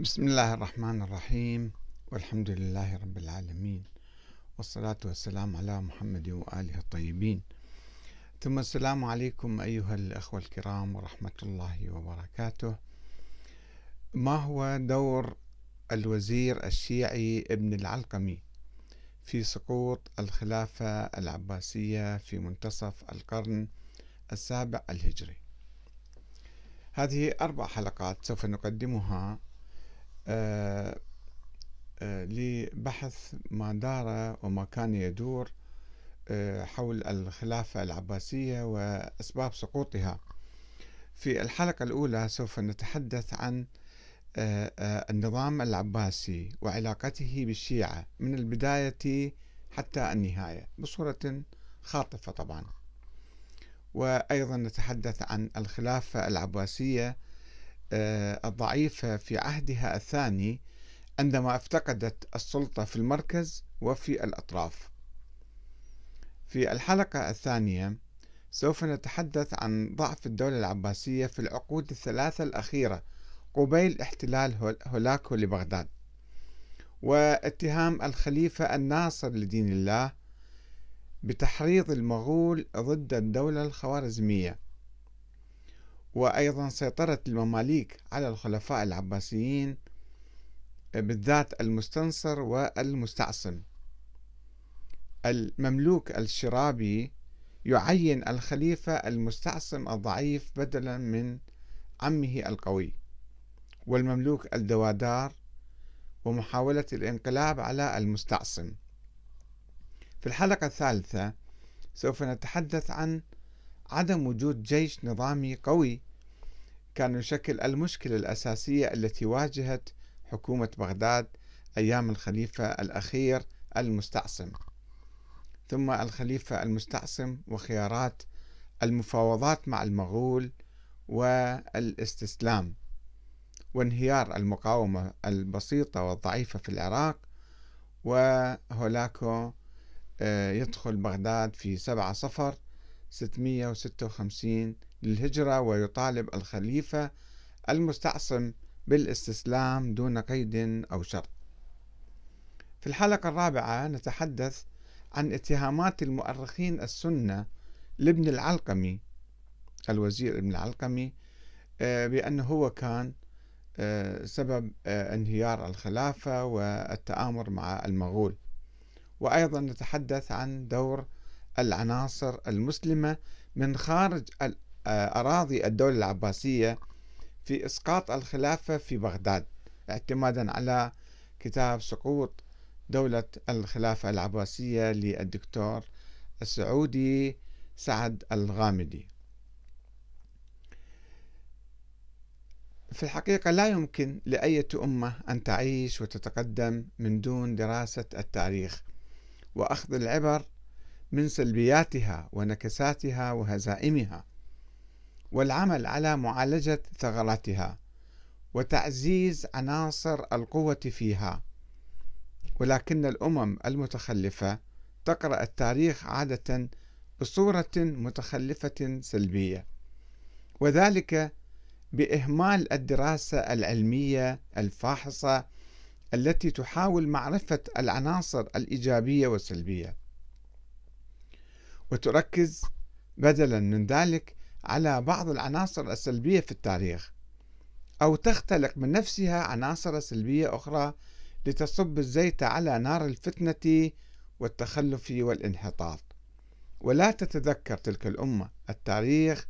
بسم الله الرحمن الرحيم والحمد لله رب العالمين والصلاة والسلام على محمد وآله الطيبين. ثم السلام عليكم أيها الأخوة الكرام ورحمة الله وبركاته. ما هو دور الوزير الشيعي ابن العلقمي في سقوط الخلافة العباسية في منتصف القرن السابع الهجري؟ هذه أربع حلقات سوف نقدمها لبحث ما دار وما كان يدور آه، حول الخلافة العباسية وأسباب سقوطها. في الحلقة الأولى سوف نتحدث عن النظام العباسي وعلاقته بالشيعة من البداية حتى النهاية بصورة خاطفة طبعا. وأيضا نتحدث عن الخلافة العباسية آه، الضعيفة في عهدها الثاني عندما افتقدت السلطة في المركز وفي الأطراف. في الحلقة الثانية سوف نتحدث عن ضعف الدولة العباسية في العقود الثلاثة الأخيرة قبيل احتلال هولاكو لبغداد واتهام الخليفة الناصر لدين الله بتحريض المغول ضد الدولة الخوارزمية وأيضا سيطرة المماليك على الخلفاء العباسيين بالذات المستنصر والمستعصم. المملوك الشرابي يعين الخليفة المستعصم الضعيف بدلا من عمه القوي والمملوك الدوادار ومحاولة الانقلاب على المستعصم. في الحلقة الثالثة سوف نتحدث عن عدم وجود جيش نظامي قوي كان يشكل المشكلة الأساسية التي واجهت حكومة بغداد أيام الخليفة الأخير المستعصم. ثم الخليفة المستعصم وخيارات المفاوضات مع المغول والاستسلام. وانهيار المقاومة البسيطة والضعيفة في العراق وهولاكو آه، يدخل بغداد في سبعة صفر 656 للهجرة ويطالب الخليفة المستعصم بالاستسلام دون قيد أو شرط. في الحلقة الرابعة نتحدث عن اتهامات المؤرخين السنة لابن العلقمي الوزير ابن العلقمي آه، بأنه هو كان آه، سبب آه، انهيار الخلافة والتآمر مع المغول. وأيضا نتحدث عن دور العناصر المسلمة من خارج أراضي الدولة العباسية في إسقاط الخلافة في بغداد اعتمادا على كتاب سقوط دولة الخلافة العباسية للدكتور السعودي سعد الغامدي. في الحقيقة لا يمكن لأية أمة أن تعيش وتتقدم من دون دراسة التاريخ وأخذ العبر من سلبياتها ونكساتها وهزائمها والعمل على معالجة ثغراتها وتعزيز عناصر القوة فيها. ولكن الأمم المتخلفة تقرأ التاريخ عادة بصورة متخلفة سلبية وذلك بإهمال الدراسة العلمية الفاحصة التي تحاول معرفة العناصر الإيجابية والسلبية. وتركز بدلا من ذلك على بعض العناصر السلبية في التاريخ أو تختلق من نفسها عناصر سلبية أخرى لتصب الزيت على نار الفتنة والتخلف والانحطاط. ولا تتذكر تلك الأمة التاريخ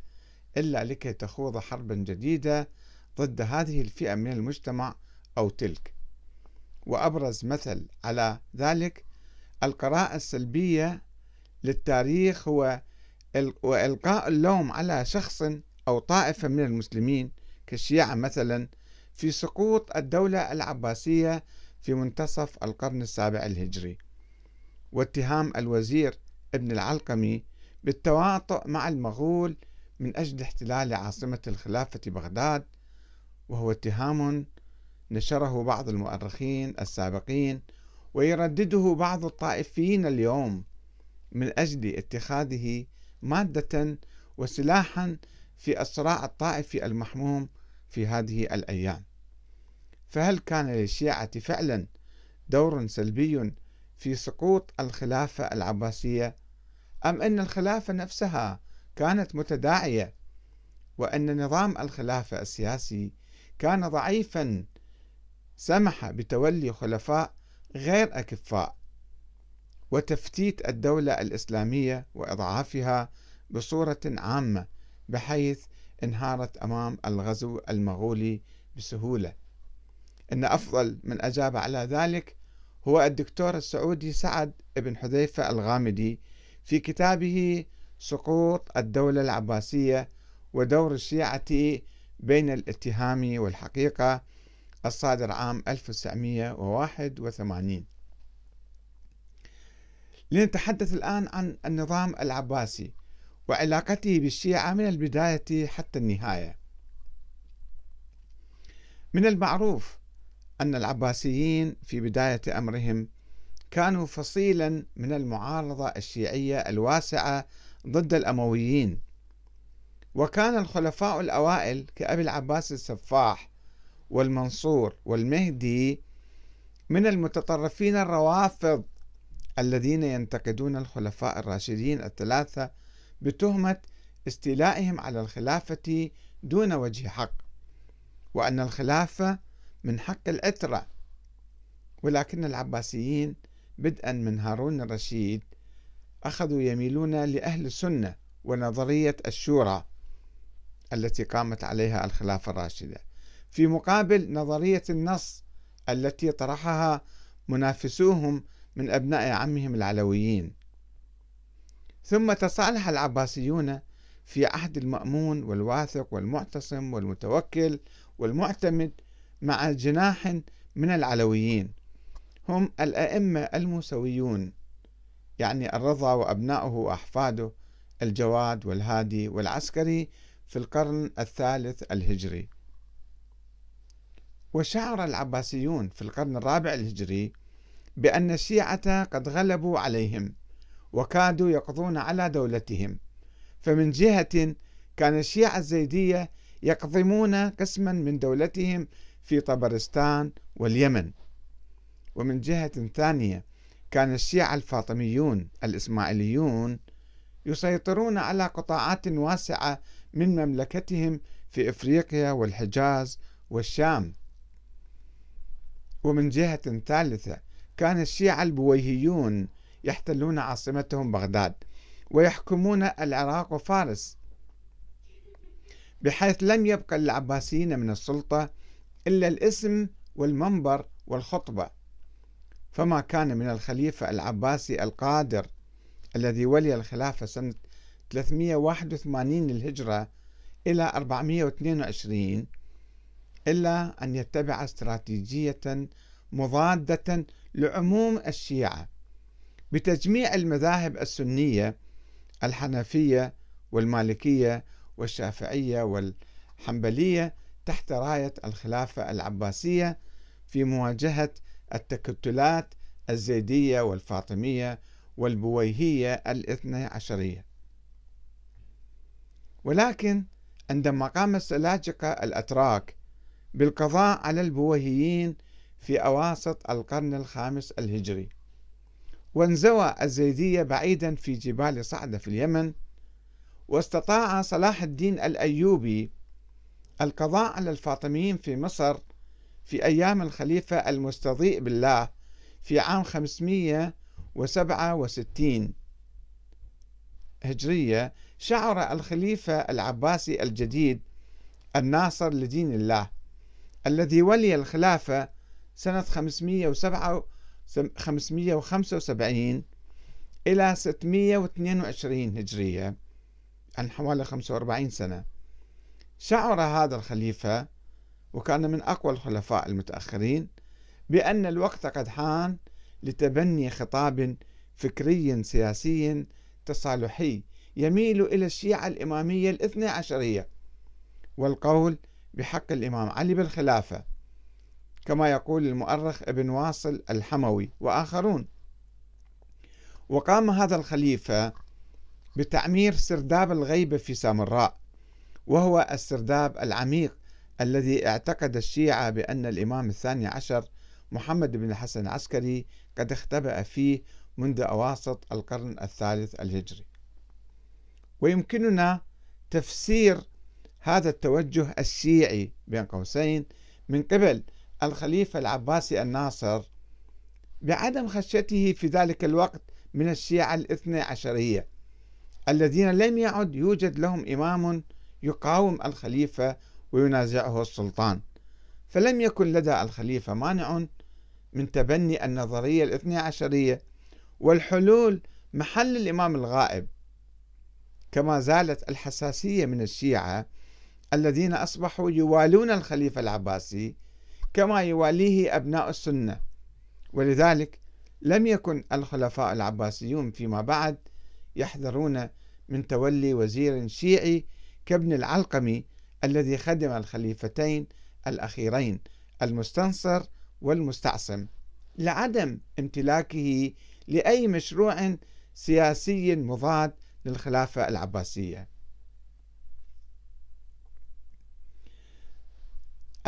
إلا لكي تخوض حربا جديدة ضد هذه الفئة من المجتمع أو تلك. وأبرز مثل على ذلك القراءة السلبية للتاريخ هو وإلقاء اللوم على شخص أو طائفة من المسلمين كالشيعة مثلا في سقوط الدولة العباسية في منتصف القرن السابع الهجري. واتهام الوزير ابن العلقمي بالتواطؤ مع المغول من أجل احتلال عاصمة الخلافة بغداد وهو اتهام نشره بعض المؤرخين السابقين ويردده بعض الطائفيين اليوم من أجل اتخاذه مادة وسلاحا في الصراع الطائفي المحموم في هذه الأيام. فهل كان للشيعة فعلا دور سلبي في سقوط الخلافة العباسية؟ أم أن الخلافة نفسها كانت متداعية؟ وأن نظام الخلافة السياسي كان ضعيفا؟ سمح بتولي خلفاء غير أكفاء؟ وتفتيت الدولة الإسلامية وإضعافها بصورة عامة بحيث انهارت أمام الغزو المغولي بسهولة. إن أفضل من أجاب على ذلك هو الدكتور السعودي سعد بن حذيفة الغامدي في كتابه سقوط الدولة العباسية ودور الشيعة بين الاتهام والحقيقة الصادر عام 1981 لنتحدث الآن عن النظام العباسي وعلاقته بالشيعة من البداية حتى النهاية. من المعروف أن العباسيين في بداية أمرهم كانوا فصيلا من المعارضة الشيعية الواسعة ضد الأمويين. وكان الخلفاء الأوائل كأبي العباس السفاح والمنصور والمهدي من المتطرفين الروافض الذين ينتقدون الخلفاء الراشدين الثلاثة بتهمة استيلائهم على الخلافة دون وجه حق وأن الخلافة من حق الأترة. ولكن العباسيين بدءا من هارون الرشيد أخذوا يميلون لأهل السنة ونظرية الشورى التي قامت عليها الخلافة الراشدة في مقابل نظرية النص التي طرحها منافسوهم من أبناء عمهم العلويين. ثم تصالح العباسيون في عهد المأمون والواثق والمعتصم والمتوكل والمعتمد مع جناح من العلويين. هم الأئمة الموسويون يعني الرضا وأبناؤه وأحفاده الجواد والهادي والعسكري في القرن الثالث الهجري. وشعر العباسيون في القرن الرابع الهجري بأن الشيعة قد غلبوا عليهم وكادوا يقضون على دولتهم. فمن جهة كان الشيعة الزيدية يقضمون قسما من دولتهم في طبرستان واليمن. ومن جهة ثانية كان الشيعة الفاطميون الإسماعيليون يسيطرون على قطاعات واسعة من مملكتهم في إفريقيا والحجاز والشام. ومن جهة ثالثة كان الشيعة البويهيون يحتلون عاصمتهم بغداد ويحكمون العراق وفارس بحيث لم يبقى للعباسيين من السلطة إلا الاسم والمنبر والخطبة. فما كان من الخليفة العباسي القادر الذي ولي الخلافة سنة 381 للهجرة إلى 422 إلا أن يتبع استراتيجية مضادة لعموم الشيعة. بتجميع المذاهب السنية الحنفية والمالكية والشافعية والحنبلية تحت راية الخلافة العباسية في مواجهة التكتلات الزيدية والفاطمية والبويهية الاثنى عشرية. ولكن عندما قام السلاجقة الأتراك بالقضاء على البويهيين في أواسط القرن الخامس الهجري. وانزوى الزيدية بعيدا في جبال صعدة في اليمن واستطاع صلاح الدين الأيوبي القضاء على الفاطميين في مصر في أيام الخليفة المستضيء بالله في عام 567 هجرية شعر الخليفة العباسي الجديد الناصر لدين الله الذي ولي الخلافة سنة 575 إلى 622 هجرية عن حوالي 45 سنة. شعر هذا الخليفة وكان من أقوى الخلفاء المتأخرين بأن الوقت قد حان لتبني خطاب فكري سياسي تصالحي يميل إلى الشيعة الإمامية الاثنى عشرية والقول بحق الإمام علي بالخلافة. كما يقول المؤرخ ابن واصل الحموي وآخرون. وقام هذا الخليفة بتعمير سرداب الغيبة في سامراء وهو السرداب العميق الذي اعتقد الشيعة بأن الإمام الثاني عشر محمد بن الحسن العسكري قد اختبأ فيه منذ أواسط القرن الثالث الهجري. ويمكننا تفسير هذا التوجه الشيعي بين قوسين من قبل الخليفة العباسي الناصر بعدم خشيته في ذلك الوقت من الشيعة الاثنى عشرية الذين لم يعد يوجد لهم إمام يقاوم الخليفة وينازعه السلطان. فلم يكن لدى الخليفة مانع من تبني النظرية الاثنى عشرية والحلول محل الإمام الغائب. كما زالت الحساسية من الشيعة الذين أصبحوا يوالون الخليفة العباسي كما يواليه أبناء السنة. ولذلك لم يكن الخلفاء العباسيون فيما بعد يحذرون من تولي وزير شيعي كابن العلقمي الذي خدم الخليفتين الأخيرين المستنصر والمستعصم. لعدم امتلاكه لأي مشروع سياسي مضاد للخلافة العباسية.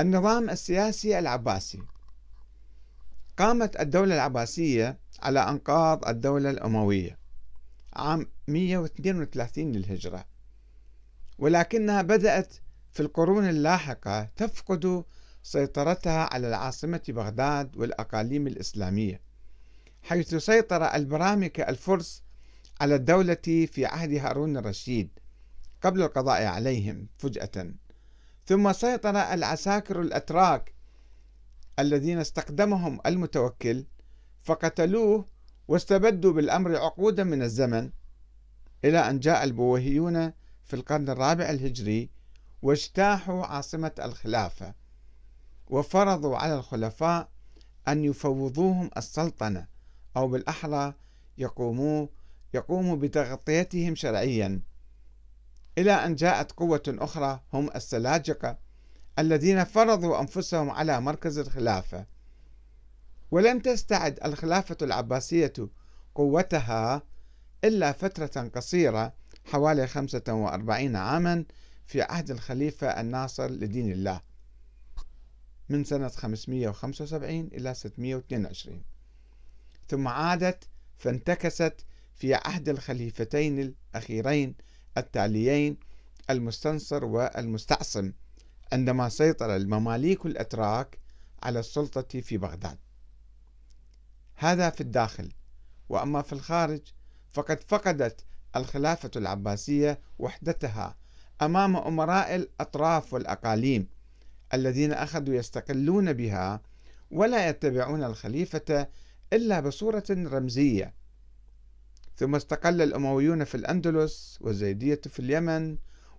النظام السياسي العباسي. قامت الدولة العباسية على أنقاض الدولة الأموية عام 132 للهجرة ولكنها بدأت في القرون اللاحقة تفقد سيطرتها على العاصمة بغداد والأقاليم الإسلامية حيث سيطر البرامكة الفرس على الدولة في عهد هارون الرشيد قبل القضاء عليهم فجأة. ثم سيطر العساكر الأتراك الذين استقدمهم المتوكل فقتلوه واستبدوا بالأمر عقودا من الزمن إلى أن جاء البويهيون في القرن الرابع الهجري واجتاحوا عاصمة الخلافة وفرضوا على الخلفاء أن يفوضوهم السلطنة أو بالأحرى يقوموا يقوموا بتغطيتهم شرعيا. إلى أن جاءت قوة أخرى هم السلاجقة الذين فرضوا أنفسهم على مركز الخلافة. ولم تستعد الخلافة العباسية قوتها إلا فترة قصيرة حوالي 45 عاما في عهد الخليفة الناصر لدين الله من سنة 575 إلى 622 ثم عادت فانتكست في عهد الخليفتين الأخيرين التاليين المستنصر والمستعصم عندما سيطر المماليك الأتراك على السلطة في بغداد. هذا في الداخل وأما في الخارج فقد فقدت الخلافة العباسية وحدتها أمام أمراء الأطراف والأقاليم الذين أخذوا يستقلون بها ولا يتبعون الخليفة إلا بصورة رمزية ثم استقل الأمويون في الأندلس والزيدية في اليمن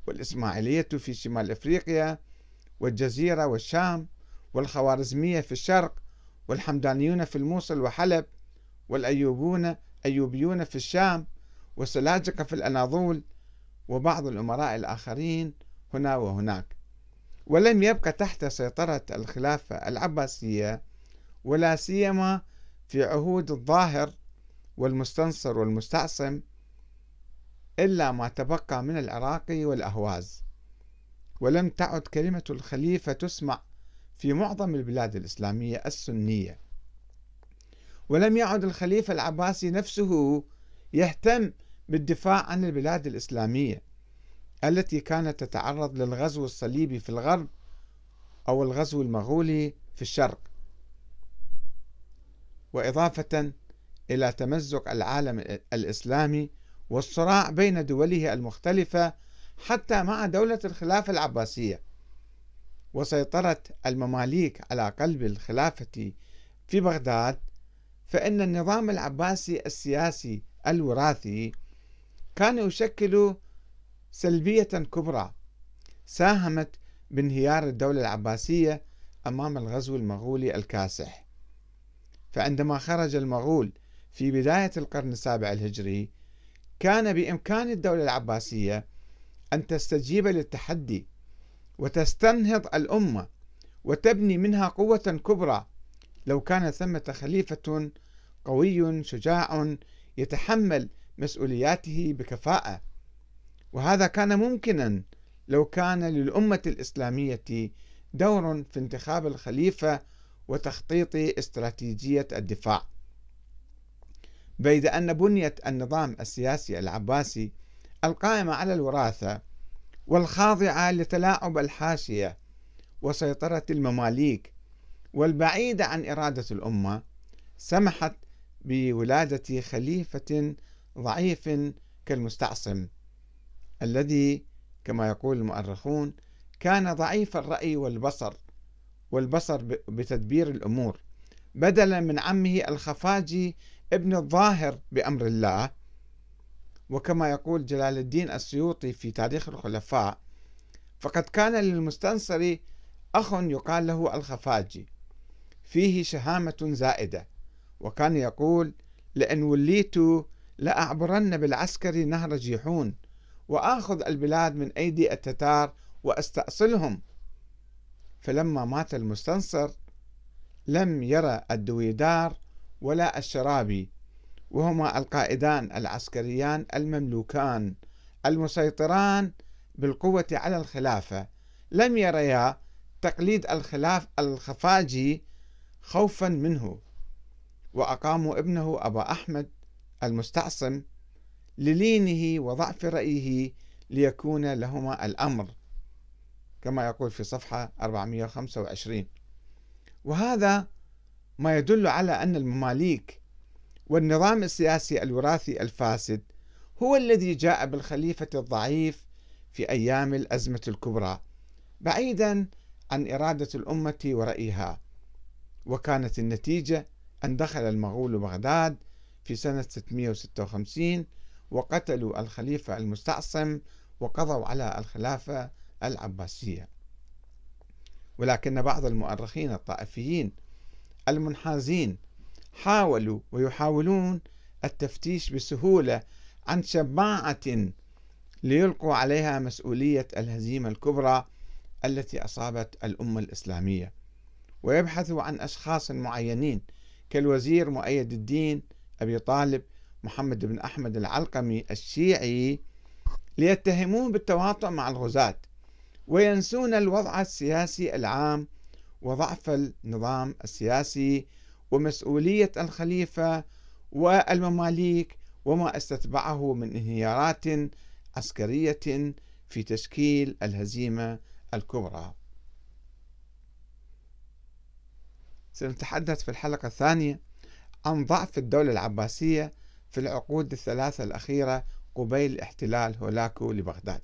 والإسماعيلية في شمال أفريقيا والجزيرة والشام والخوارزمية في الشرق والحمدانيون في الموصل وحلب والأيوبون أيوبيون في الشام والسلاجقة في الأناضول وبعض الأمراء الآخرين هنا وهناك. ولم يبقى تحت سيطرة الخلافة العباسية ولا سيما في عهود الظاهر والمستنصر والمستعصم إلا ما تبقى من العراق والأهواز. ولم تعد كلمة الخليفة تسمع في معظم البلاد الإسلامية السنية. ولم يعد الخليفة العباسي نفسه يهتم بالدفاع عن البلاد الإسلامية التي كانت تتعرض للغزو الصليبي في الغرب أو الغزو المغولي في الشرق. وإضافة إلى تمزق العالم الإسلامي والصراع بين دوله المختلفة حتى مع دولة الخلافة العباسية. وسيطرة المماليك على قلب الخلافة في بغداد فإن النظام العباسي السياسي الوراثي كان يشكل سلبية كبرى ساهمت بانهيار الدولة العباسية أمام الغزو المغولي الكاسح. فعندما خرج المغول في بداية القرن السابع الهجري كان بإمكان الدولة العباسية أن تستجيب للتحدي وتستنهض الأمة وتبني منها قوة كبرى. لو كان ثمة خليفة قوي شجاع يتحمل مسؤولياته بكفاءة. وهذا كان ممكنا لو كان للأمة الإسلامية دور في انتخاب الخليفة وتخطيط استراتيجية الدفاع. بيد أن بنية النظام السياسي العباسي القائمة على الوراثة والخاضعة لتلاعب الحاشية وسيطرة المماليك والبعيدة عن إرادة الأمة سمحت بولادة خليفة ضعيف كالمستعصم الذي كما يقول المؤرخون كان ضعيف الرأي والبصر والبصر بتدبير الأمور بدلا من عمه الخفاجي ابن الظاهر بأمر الله. وكما يقول جلال الدين السيوطي في تاريخ الخلفاء فقد كان للمستنصر أخ يقال له الخفاجي فيه شهامة زائدة. وكان يقول لأن وليت لأعبرن بالعسكر نهر جيحون وآخذ البلاد من أيدي التتار وأستأصلهم. فلما مات المستنصر لم يرى الدويدار ولا الشرابي وهما القائدان العسكريان المملوكان المسيطران بالقوة على الخلافة. لم يريا تقليد الخلاف الخفاجي خوفا منه. وأقاموا ابنه أبا أحمد المستعصم للينه وضعف رأيه ليكون لهما الأمر كما يقول في صفحة 425 وهذا ما يدل على أن المماليك والنظام السياسي الوراثي الفاسد هو الذي جاء بالخليفة الضعيف في أيام الأزمة الكبرى بعيدا عن إرادة الأمة ورأيها. وكانت النتيجة أن دخل المغول بغداد في سنة 656 وقتلوا الخليفة المستعصم وقضوا على الخلافة العباسية. ولكن بعض المؤرخين الطائفيين المنحازين حاولوا ويحاولون التفتيش بسهولة عن شماعة ليلقوا عليها مسؤولية الهزيمة الكبرى التي أصابت الأمة الإسلامية. ويبحثوا عن أشخاص معينين كالوزير مؤيد الدين أبي طالب محمد بن أحمد العلقمي الشيعي ليتهموه بالتواطؤ مع الغزاة وينسون الوضع السياسي العام وضعف النظام السياسي ومسؤولية الخليفة والمماليك وما استتبعه من انهيارات عسكرية في تشكيل الهزيمة الكبرى. سنتحدث في الحلقة الثانية عن ضعف الدولة العباسية في العقود الثلاثة الأخيرة قبيل احتلال هولاكو لبغداد